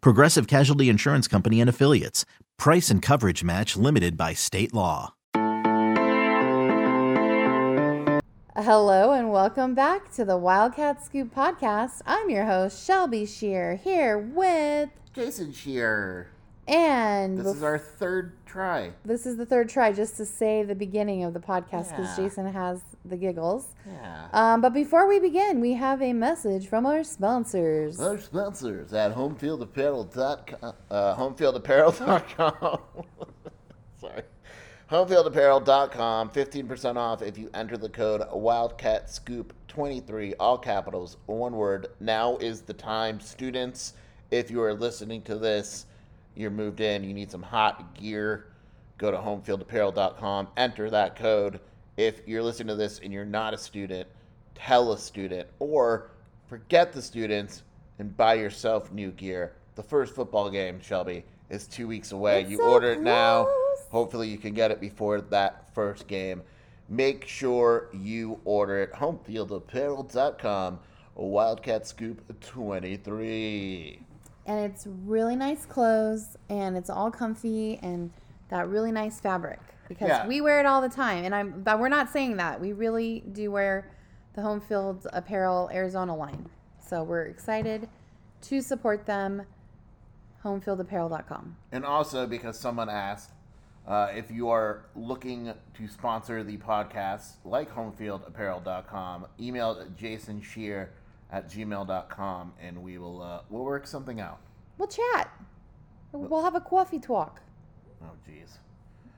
Progressive Casualty Insurance Company and Affiliates. Price and coverage match limited by state law. Hello and welcome back to the Wildcat Scoop podcast. I'm your host, Shelby Shear, here with. Jason Shear. And This is our third try. this is the third try just to say the beginning of the podcast because Yeah. Jason has the giggles. Yeah. Um, but before we begin, we have a message from our sponsors. Our sponsors at homefieldapparel.com. Uh, homefieldapparel.com. Sorry. Homefieldapparel.com. 15% off if you enter the code Wildcat Scoop 23, all capitals, one word. Now is the time. Students, if you are listening to this, you're moved in, you need some hot gear, go to homefieldapparel.com, enter that code. If you're listening to this and you're not a student, tell a student or forget the students and buy yourself new gear. The first football game, Shelby, is two weeks away. It's you so order it now. Hopefully, you can get it before that first game. Make sure you order it. Homefieldapparel.com. Wildcat Scoop 23. and it's really nice clothes and it's all comfy and that really nice fabric because Yeah. we wear it all the time and i'm but we're not saying that we really do wear the home field apparel arizona line so we're excited to support them homefieldapparel.com And also, because someone asked, uh, if you are looking to sponsor the podcast, like homefieldapparel.com, email Jason Shear at gmail.com and we will uh, we'll work something out. we'll chat we'll have a coffee talk Oh, jeez.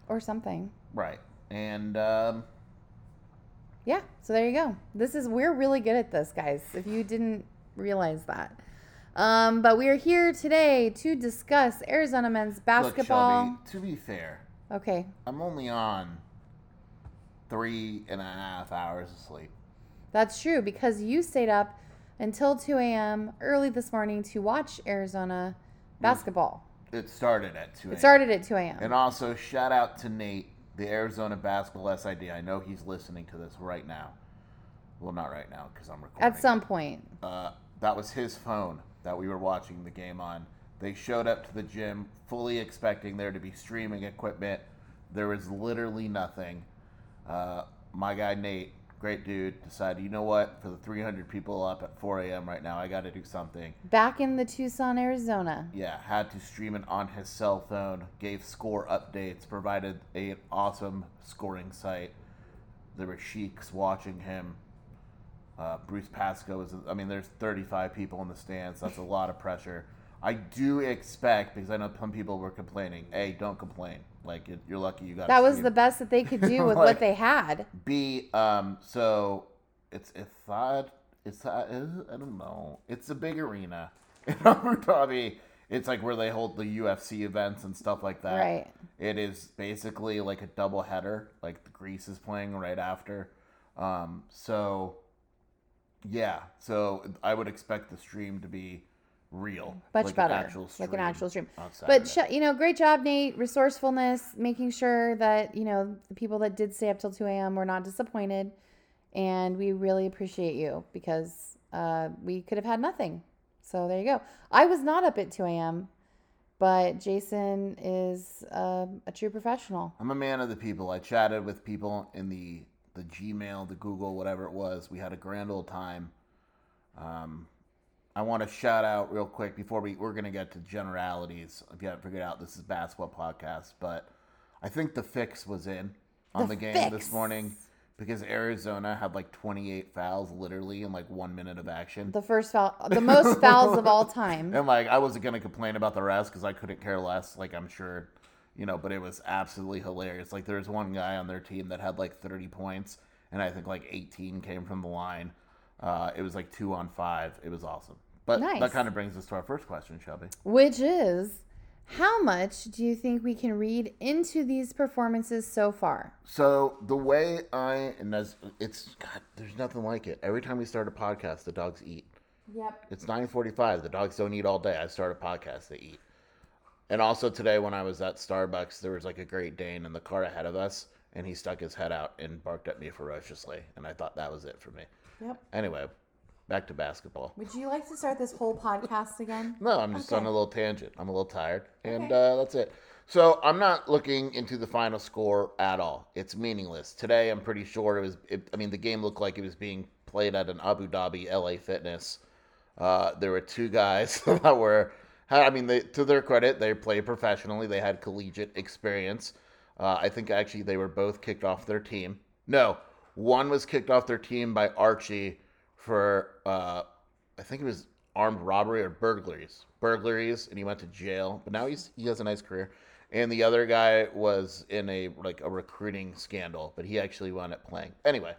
Or something Right. And um, Yeah, so there you go. This is we're really good at this, guys. If you didn't realize that. Um, but we are here today to discuss Arizona men's look, basketball. Shelby, to be fair, okay. I'm only on three and a half hours of sleep. That's true because you stayed up until 2 a.m. early this morning to watch Arizona basketball. It started at 2 It started at 2 a.m. And also, shout out to Nate, the Arizona Basketball SID. I know he's listening to this right now. Well, not right now because I'm recording. At some point. uh, that was his phone that we were watching the game on. They showed up to the gym fully expecting there to be streaming equipment. There was literally nothing. Uh, my guy Nate, great dude, decided, you know what? For the 300 people up at 4 a.m. right now, I got to do something. Back in the Tucson, Arizona. Yeah, had to stream it on his cell phone. Gave score updates. Provided a, an awesome scoring site. There were sheiks watching him. Uh, Bruce Pascoe was. I mean, there's 35 people in the stands. That's a lot of pressure. I do expect because I know some people were complaining. A, don't complain. Like you're lucky you got. That was the best that they could do with Like- what they had. B, um, so it's Etihad. It's I don't know. It's a big arena in Abu Dhabi. It's like where they hold the UFC events and stuff like that. Right. It is basically like a double header. Like Greece is playing right after. Um, so yeah, so I would expect the stream to be real, much like better, an actual like an actual stream. But sh- you know, great job, Nate. Resourcefulness, making sure that you know the people that did stay up till two a.m. were not disappointed, and we really appreciate you because uh, we could have had nothing. So there you go. I was not up at two a.m., but Jason is uh, a true professional. I'm a man of the people. I chatted with people in the the Gmail, the Google, whatever it was. We had a grand old time. Um, I want to shout out real quick before we we're gonna get to generalities. If you haven't figured out, this is basketball podcast, but I think the fix was in on the, The game this morning because Arizona had like 28 fouls literally in like one minute of action. The first foul, the most fouls of all time. And like I wasn't gonna complain about the rest because I couldn't care less. Like I'm sure, you know, but it was absolutely hilarious. Like there was one guy on their team that had like 30 points, and I think like 18 came from the line. Uh, it was like two on five. It was awesome. But Nice. that kind of brings us to our first question, Shelby. Which is, how much do you think we can read into these performances so far? So the way I and as it's God, there's nothing like it. Every time we start a podcast, the dogs eat. Yep. It's 9:45. The dogs don't eat all day. I start a podcast, they eat. And also today when I was at Starbucks, there was like a Great Dane in the car ahead of us, and he stuck his head out and barked at me ferociously, and I thought that was it for me. Yep. Anyway, back to basketball. Would you like to start this whole podcast again? No, I'm just on a little tangent. I'm a little tired, and Okay. uh, that's it. So I'm not looking into the final score at all. It's meaningless. Today, I'm pretty sure it was. It, I mean, the game looked like it was being played at an Abu Dhabi LA Fitness. Uh, there were two guys that were. I mean, they, to their credit, they played professionally. They had collegiate experience. Uh, I think actually they were both kicked off their team. No, one was kicked off their team by Archie for uh, I think it was armed robbery or burglaries. Burglaries, and he went to jail. But now he's he has a nice career. And the other guy was in a like a recruiting scandal, but he actually wound up playing. Anyway,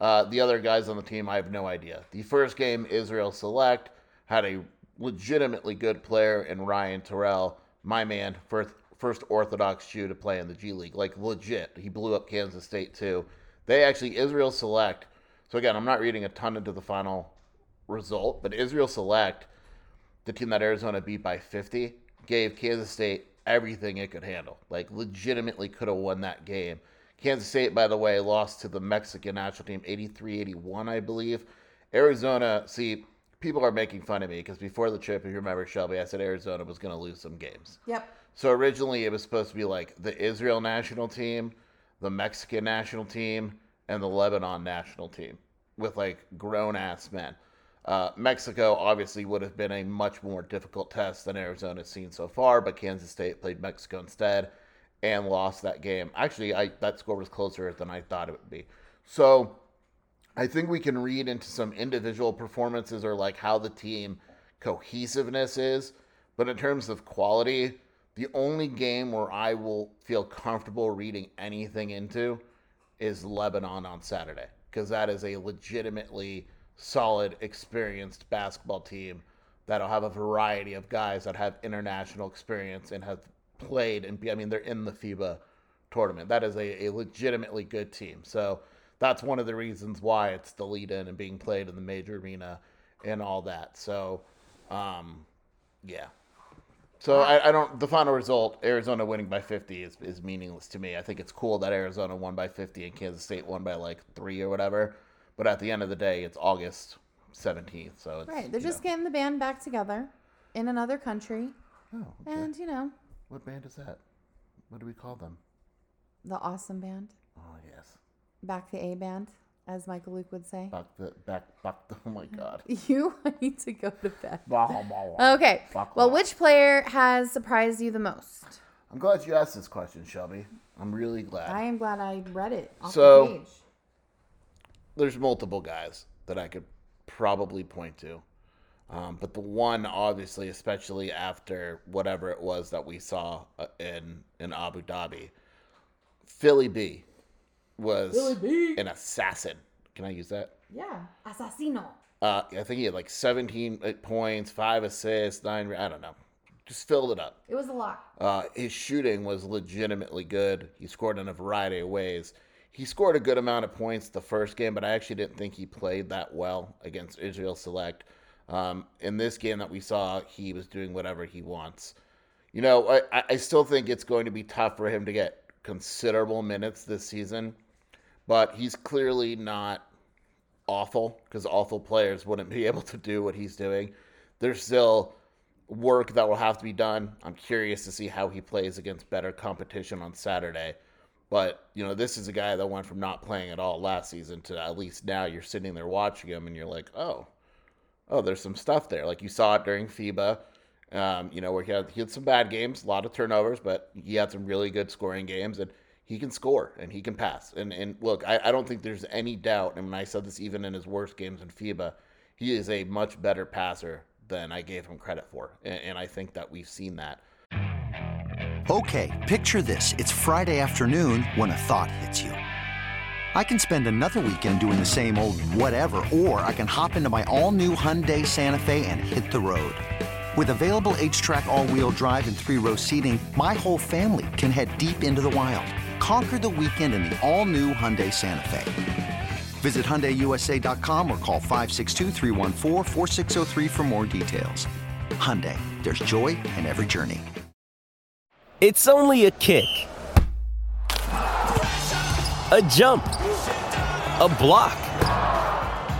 uh, the other guys on the team, I have no idea. The first game, Israel Select had a legitimately good player in Ryan Turell, my man, first first Orthodox Jew to play in the G League, like legit. He blew up Kansas State too. They actually Israel Select. So again, I'm not reading a ton into the final result, but Israel Select, the team that Arizona beat by 50, gave Kansas State everything it could handle. Like legitimately could have won that game. Kansas State, by the way, lost to the Mexican national team 83-81, I believe. Arizona, see, people are making fun of me because before the trip, if you remember Shelby, I said Arizona was going to lose some games. Yep. So originally it was supposed to be like the Israel national team, the Mexican national team, and the Lebanon national team with like grown ass men. Uh, Mexico obviously would have been a much more difficult test than Arizona's seen so far, but Kansas State played Mexico instead and lost that game. Actually, I that score was closer than I thought it would be. So I think we can read into some individual performances or like how the team cohesiveness is. But in terms of quality, the only game where I will feel comfortable reading anything into is Lebanon on Saturday because that is a legitimately solid, experienced basketball team that'll have a variety of guys that have international experience and have played and be, I mean, they're in the FIBA tournament. That is a, a legitimately good team. So that's one of the reasons why it's the lead in and being played in the major arena and all that. So, um, yeah. So I, I don't. The final result, Arizona winning by 50, is, is meaningless to me. I think it's cool that Arizona won by 50 and Kansas State won by like three or whatever. But at the end of the day, it's August 17th, so it's Right. They're just know. getting the band back together in another country. Oh, okay. And, you know, what band is that? What do we call them? the awesome band. Oh yes, Back the A band, as Michael Luke would say. back the back back. The, oh my God. You need to go to bed. Okay. Well, which player has surprised you the most? I'm glad you asked this question, Shelby. I'm really glad. I am glad I read it off So- the page. there's multiple guys that I could probably point to. Um, but the one, obviously, especially after whatever it was that we saw uh, in in Abu Dhabi, Philly B was an assassin. Can I use that? Yeah. Assassino. Uh, I think he had like 17 points, five assists, nine. I don't know, just filled it up. It was a lot. Uh, his shooting was legitimately good. He scored in a variety of ways. He scored a good amount of points the first game, but I actually didn't think he played that well against Israel Select. Um, in this game that we saw, he was doing whatever he wants. You know, I- I, I still think it's going to be tough for him to get considerable minutes this season, but he's clearly not awful because awful players wouldn't be able to do what he's doing. There's still work that will have to be done. I'm curious to see how he plays against better competition on Saturday. But, you know, this is a guy that went from not playing at all last season to at least now you're sitting there watching him and you're like, oh, oh, there's some stuff there. Like you saw it during FIBA, um, you know, where he had, he had some bad games, a lot of turnovers, but he had some really good scoring games, and he can score and he can pass. And and look, I, I don't think there's any doubt, and when I said this even in his worst games in FIBA, he is a much better passer than I gave him credit for, and, and I think that we've seen that. Okay, picture this: it's Friday afternoon when a thought hits you. I can spend another weekend doing the same old whatever, or I can hop into my all-new Hyundai Santa Fe and hit the road. With available H-Track all-wheel drive and three-row seating, my whole family can head deep into the wild. Conquer the weekend in the all-new Hyundai Santa Fe. Visit HyundaiUSA.com or call 562 for more details. Hyundai, there's joy in every journey. It's only a kick. A jump. A block.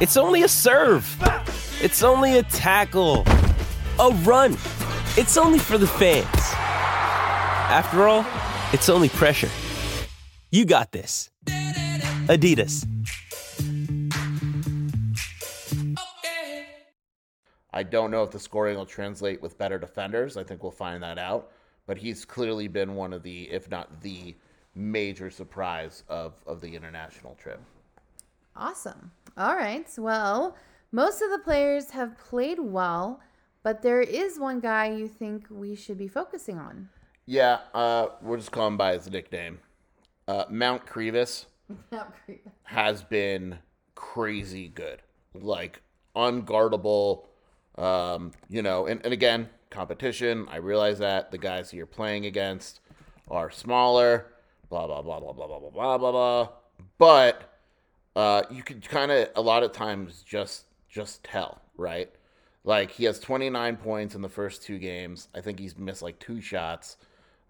It's only a serve. It's only a tackle. A run. It's only for the fans. After all, it's only pressure. You got this. Adidas. I don't know if the scoring will translate with better defenders. I think we'll find that out. But he's clearly been one of the, if not the major surprise of, of the international trip. Awesome. All right. Well, most of the players have played well, but there is one guy you think we should be focusing on. Yeah, uh, we'll just call him by his nickname. Uh, Mount Krivas has been crazy good, like unguardable. Um, you know, and, and again, competition. I realize that the guys you're playing against are smaller blah blah blah blah blah blah blah blah blah blah. But uh, you could kind of a lot of times just just tell, right? Like he has 29 points in the first two games. I think he's missed like two shots.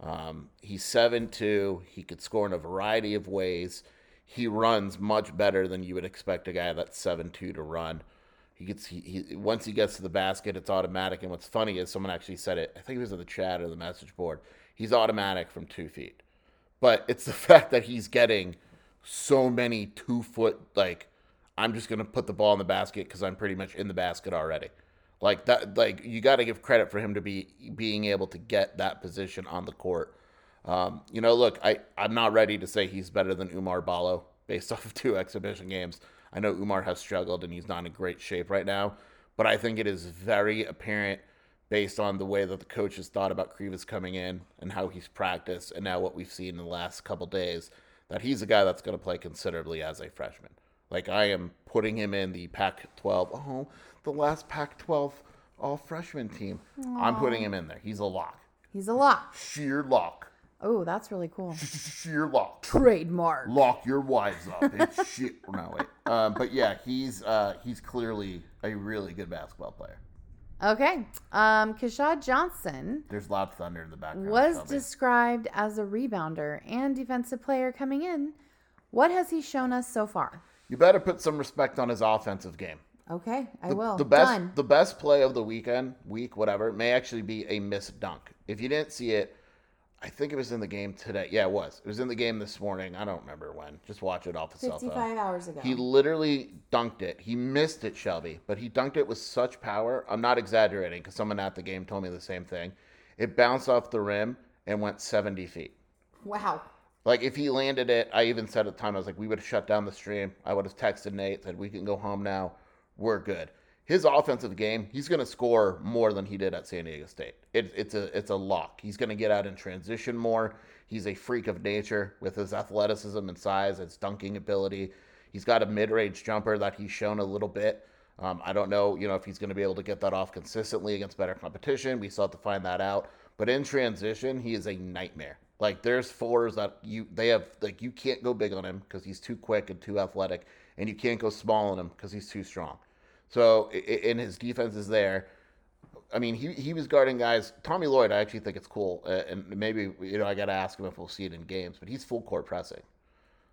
Um, he's seven two. He could score in a variety of ways. He runs much better than you would expect a guy that's seven two to run. He gets he, he once he gets to the basket, it's automatic. And what's funny is someone actually said it. I think it was in the chat or the message board. He's automatic from two feet but it's the fact that he's getting so many two foot like I'm just gonna put the ball in the basket because I'm pretty much in the basket already. Like that, like you got to give credit for him to be being able to get that position on the court. Um, you know, look, I I'm not ready to say he's better than Oumar Ballo based off of two exhibition games. I know Oumar has struggled and he's not in great shape right now, but I think it is very apparent based on the way that the coaches thought about Krivas coming in and how he's practiced, and now what we've seen in the last couple days, that he's a guy that's going to play considerably as a freshman. Like I am putting him in the Pac-12. Oh, the last Pac-12 all freshman team. Aww. I'm putting him in there. He's a lock. He's a lock. Sheer lock. Oh, that's really cool. Sheer lock. Trademark. Lock your wives up. It's shit. No wait. Um, but yeah, he's uh, he's clearly a really good basketball player. Okay. Um, Keshad Johnson. There's loud thunder in the background. Was described as a rebounder and defensive player coming in. What has he shown us so far? You better put some respect on his offensive game. Okay, I the, will. The best, Done. the best play of the weekend, week, whatever, may actually be a missed dunk. If you didn't see it, I think it was in the game today. Yeah, it was. It was in the game this morning. I don't remember when. Just watch it off the cell phone. 55 hours ago. He literally dunked it. He missed it, Shelby, but he dunked it with such power. I'm not exaggerating because someone at the game told me the same thing. It bounced off the rim and went 70 feet. Wow. Like if he landed it, I even said at the time, I was like, we would have shut down the stream. I would have texted Nate, said we can go home now. We're good his offensive game, he's going to score more than he did at San Diego State. It, it's a it's a lock. He's going to get out in transition more. He's a freak of nature with his athleticism and size, his dunking ability. He's got a mid-range jumper that he's shown a little bit. Um, I don't know, you know, if he's going to be able to get that off consistently against better competition. We still have to find that out. But in transition, he is a nightmare. Like there's fours that you they have like you can't go big on him because he's too quick and too athletic, and you can't go small on him because he's too strong. So in his defense is there. I mean, he, he was guarding guys. Tommy Lloyd, I actually think it's cool, uh, and maybe you know I got to ask him if we'll see it in games. But he's full court pressing,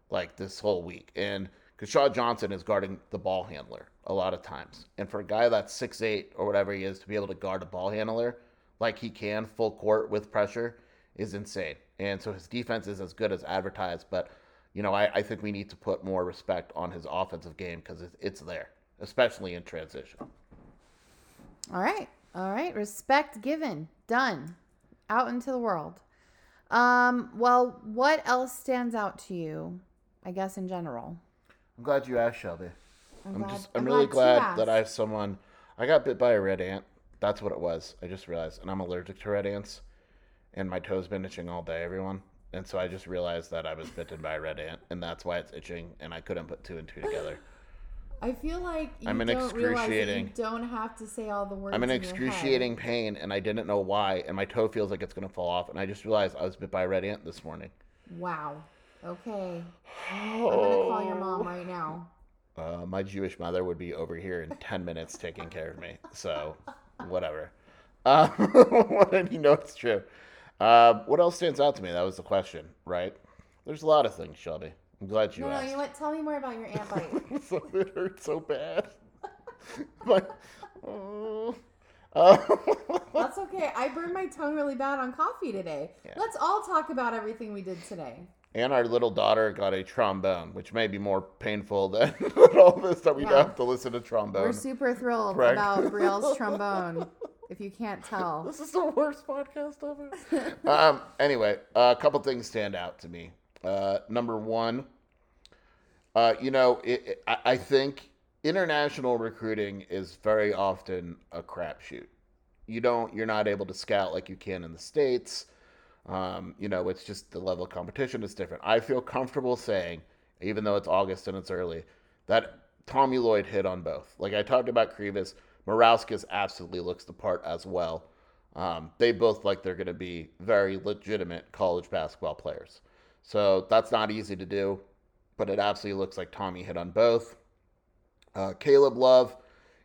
like this whole week. And Keshad Johnson is guarding the ball handler a lot of times. And for a guy that's six eight or whatever he is to be able to guard a ball handler like he can full court with pressure is insane. And so his defense is as good as advertised. But you know, I, I think we need to put more respect on his offensive game because it's, it's there especially in transition. All right. All right. Respect given. Done. Out into the world. Um, well, what else stands out to you, I guess, in general? I'm glad you asked, Shelby. I'm, I'm glad- just I'm, I'm really glad glad that I have someone. I got bit by a red ant. That's what it was. I just realized, and I'm allergic to red ants, and my toes been itching all day, everyone. And so I just realized that I was bitten by a red ant, and that's why it's itching, and I couldn't put two and two together. I feel like you I'm in don't realize that you excruciating- don't have to say all the words. I'm in your head. excruciating pain, and I didn't know why, and my toe feels like it's gonna fall off, and I just realized I was bit by a red ant this morning. Wow. Okay. I'm gonna call your mom right now. Uh, my Jewish mother would be over here in 10 minutes taking care of me. So, whatever. Uh, what you know it's true. Uh, what else stands out to me? That was the question, right? There's a lot of things, Shelby. I'm glad you No, no, asked. you know what? Tell me more about your ant bite. so it hurt so bad. my, oh. Uh, That's okay. I burned my tongue really bad on coffee today. Let's all talk about everything we did today. and our little daughter got a trombone, which may be more painful than all this that we Yeah. have to listen to trombone. We're super thrilled Correct. about Brielle's trombone. If you can't tell, This is the worst podcast ever. um, anyway, a couple things stand out to me. Uh, number one, uh, you know, it, it, I, I think international recruiting is very often a crapshoot. You don't, you're not able to scout like you can in the states. Um, you know, it's just the level of competition is different. I feel comfortable saying, even though it's August and it's early, that Tommy Lloyd hit on both. Like I talked about Krivas, Murauskas absolutely looks the part as well. Um, they both like they're going to be very legitimate college basketball players. So that's not easy to do, but it absolutely looks like Tommy hit on both. Uh, Caleb Love,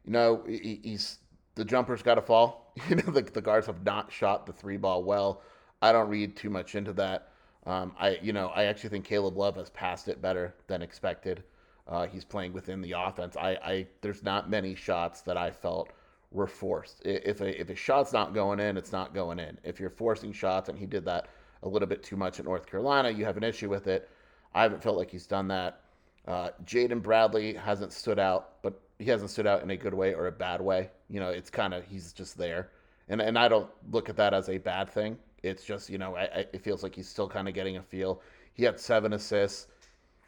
you know, he, he's the jumper's got to fall. You know, the, the guards have not shot the three ball well. I don't read too much into that. Um, I, you know, I actually think Caleb Love has passed it better than expected. Uh, he's playing within the offense. I, I, there's not many shots that I felt were forced. If a, if a shot's not going in, it's not going in. If you're forcing shots, and he did that a little bit too much at North Carolina, you have an issue with it. I haven't felt like he's done that. Uh, Jaden Bradley hasn't stood out, but he hasn't stood out in a good way or a bad way. You know, it's kind of he's just there, and and I don't look at that as a bad thing. It's just you know, I, I, it feels like he's still kind of getting a feel. He had seven assists.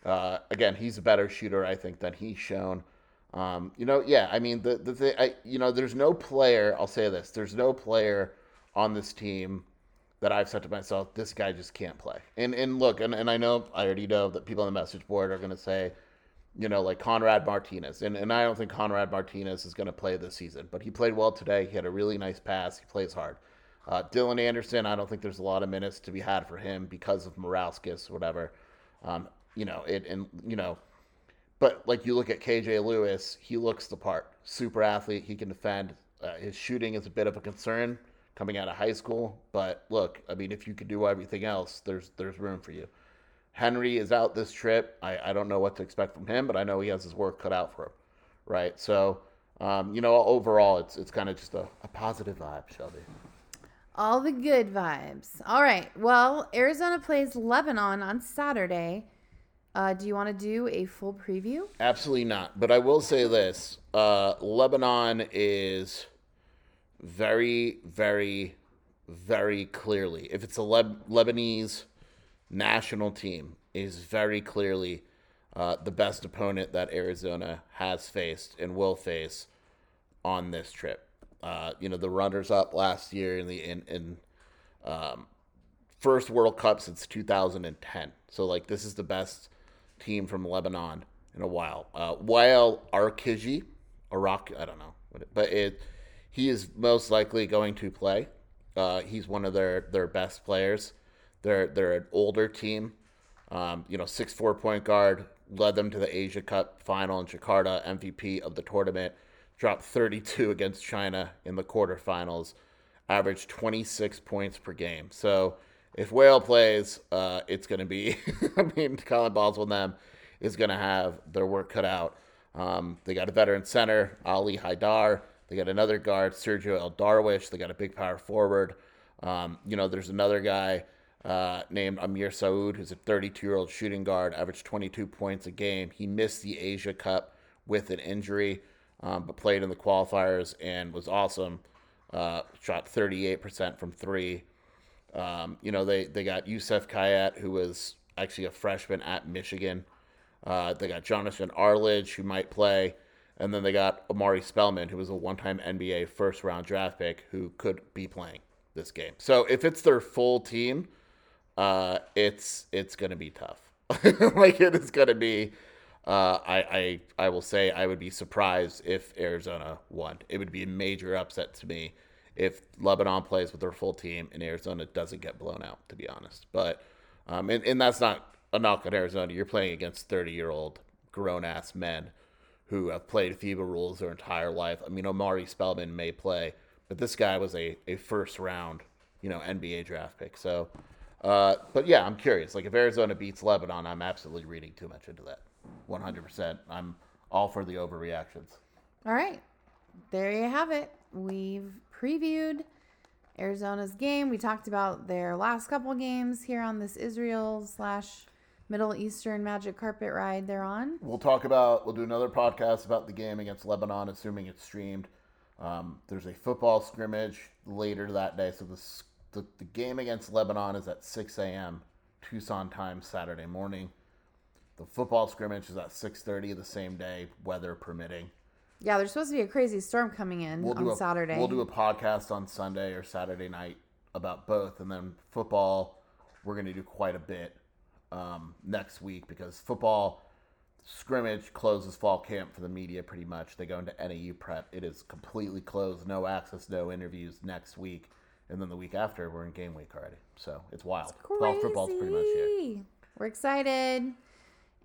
Uh, again, he's a better shooter, I think, than he's shown. Um, you know, yeah, I mean, the the thing, I, you know, there's no player. I'll say this: there's no player on this team that I've said to myself, this guy just can't play. And and look, and, and I know I already know that people on the message board are gonna say, you know, like Conrad Martinez. And and I don't think Conrad Martinez is gonna play this season, but he played well today. He had a really nice pass. He plays hard. Uh, Dylan Anderson, I don't think there's a lot of minutes to be had for him because of Murauskas, whatever. Um, you know, it and you know, but like you look at KJ Lewis, he looks the part. Super athlete, he can defend. Uh, his shooting is a bit of a concern coming out of high school, but look, I mean, if you could do everything else, there's there's room for you. Henry is out this trip. I, I don't know what to expect from him, but I know he has his work cut out for him, right? So, um, you know, overall, it's it's kind of just a, a positive vibe, Shelby. all the good vibes. All right. Well, Arizona plays Lebanon on Saturday. Uh, do you want to do a full preview? Absolutely not. But I will say this: uh, Lebanon is very, very, very clearly, if it's a Leb- Lebanese national team, is very clearly uh, the best opponent that Arizona has faced and will face on this trip. Uh, you know, the runners up last year in the in, in um, first World Cup since 2010. So like this is the best team from Lebanon in a while. Uh, Wael Arkiji, Arak, I don't know, but it he is most likely going to play. Uh, he's one of their their best players. They're they're an older team. Um, you know, six four point guard led them to the Asia Cup final in Jakarta, MVP of the tournament. Dropped 32 against China in the quarterfinals, averaged 26 points per game. So if Whale plays, uh, it's going to be, I mean, Colin Boswell and them is going to have their work cut out. Um, they got a veteran center, Ali Haidar. They got another guard, Sergio El Darwich. They got a big power forward. Um, you know, there's another guy uh, named Amir Saud, who's a 32 year old shooting guard, averaged 22 points a game. He missed the Asia Cup with an injury. um, but played in the qualifiers and was awesome. Uh, shot 38% from three. Um, you know, they, they got Youssef Khayat, who was actually a freshman at Michigan. Uh, they got Jonathan Arledge, who might play. And then they got Omari Spellman, who was a one time NBA first round draft pick who could be playing this game. So if it's their full team, uh, it's it's gonna be tough. like it is gonna be. Uh, I, I I will say I would be surprised if Arizona won. It would be a major upset to me if Lebanon plays with their full team and Arizona doesn't get blown out. To be honest, but um, and, and that's not a knock on Arizona. You're playing against 30 year old grown ass men who have played FIBA rules their entire life. I mean, Omari Spellman may play, but this guy was a, a first round, you know, NBA draft pick. So, uh, but yeah, I'm curious. Like, if Arizona beats Lebanon, I'm absolutely reading too much into that. 100%. I'm all for the overreactions. All right. There you have it. We've previewed Arizona's game. We talked about their last couple games here on this Israel slash Middle Eastern magic carpet ride they're on. We'll talk about, we'll do another podcast about the game against Lebanon, assuming it's streamed. Um, there's a football scrimmage later that day. So the, the game against Lebanon is at 6 a.m. Tucson time, Saturday morning. The football scrimmage is at 6.30 the same day, weather permitting. Yeah, there's supposed to be a crazy storm coming in We'll on a, Saturday. We'll do a podcast on Sunday or Saturday night about both. And then football, we're going to do quite a bit um, next week because football scrimmage closes fall camp for the media pretty much. They go into NAU prep. It is completely closed, no access, no interviews next week. And then the week after, we're in game week already. So it's wild. Fall football's pretty much here. We're excited.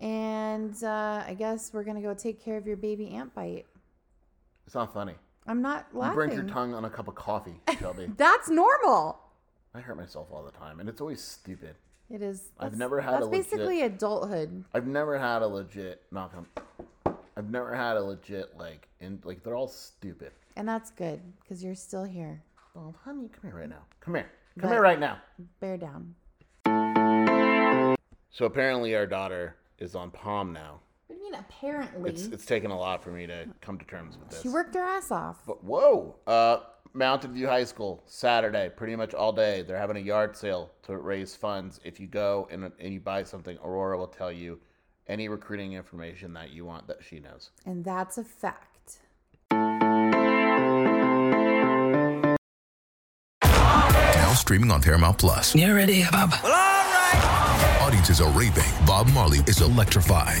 And uh, I guess we're going to go take care of your baby ant bite. It's not funny. I'm not You laughing. burnt your tongue on a cup of coffee, Shelby. That's normal. I hurt myself all the time, and it's always stupid. It is. I've never had That's a legit- basically adulthood. I've never had a legit knock on. I've never had a legit like, and like they're all stupid. And that's good because you're still here. Oh, honey, come here right now. Come here. Come But- here right now. Bear down. So apparently, our daughter is on Palm now. What do you mean, apparently? It's it's taken a lot for me to come to terms with this. she worked her ass off. But whoa, uh, Mountain View High School Saturday, pretty much all day. They're having a yard sale to raise funds. If you go and and you buy something, Aurora will tell you any recruiting information that you want that she knows. And that's a fact. Now streaming on Paramount Plus. You ready, Bob? Well, all right. Audiences are raving. Bob Marley is electrifying.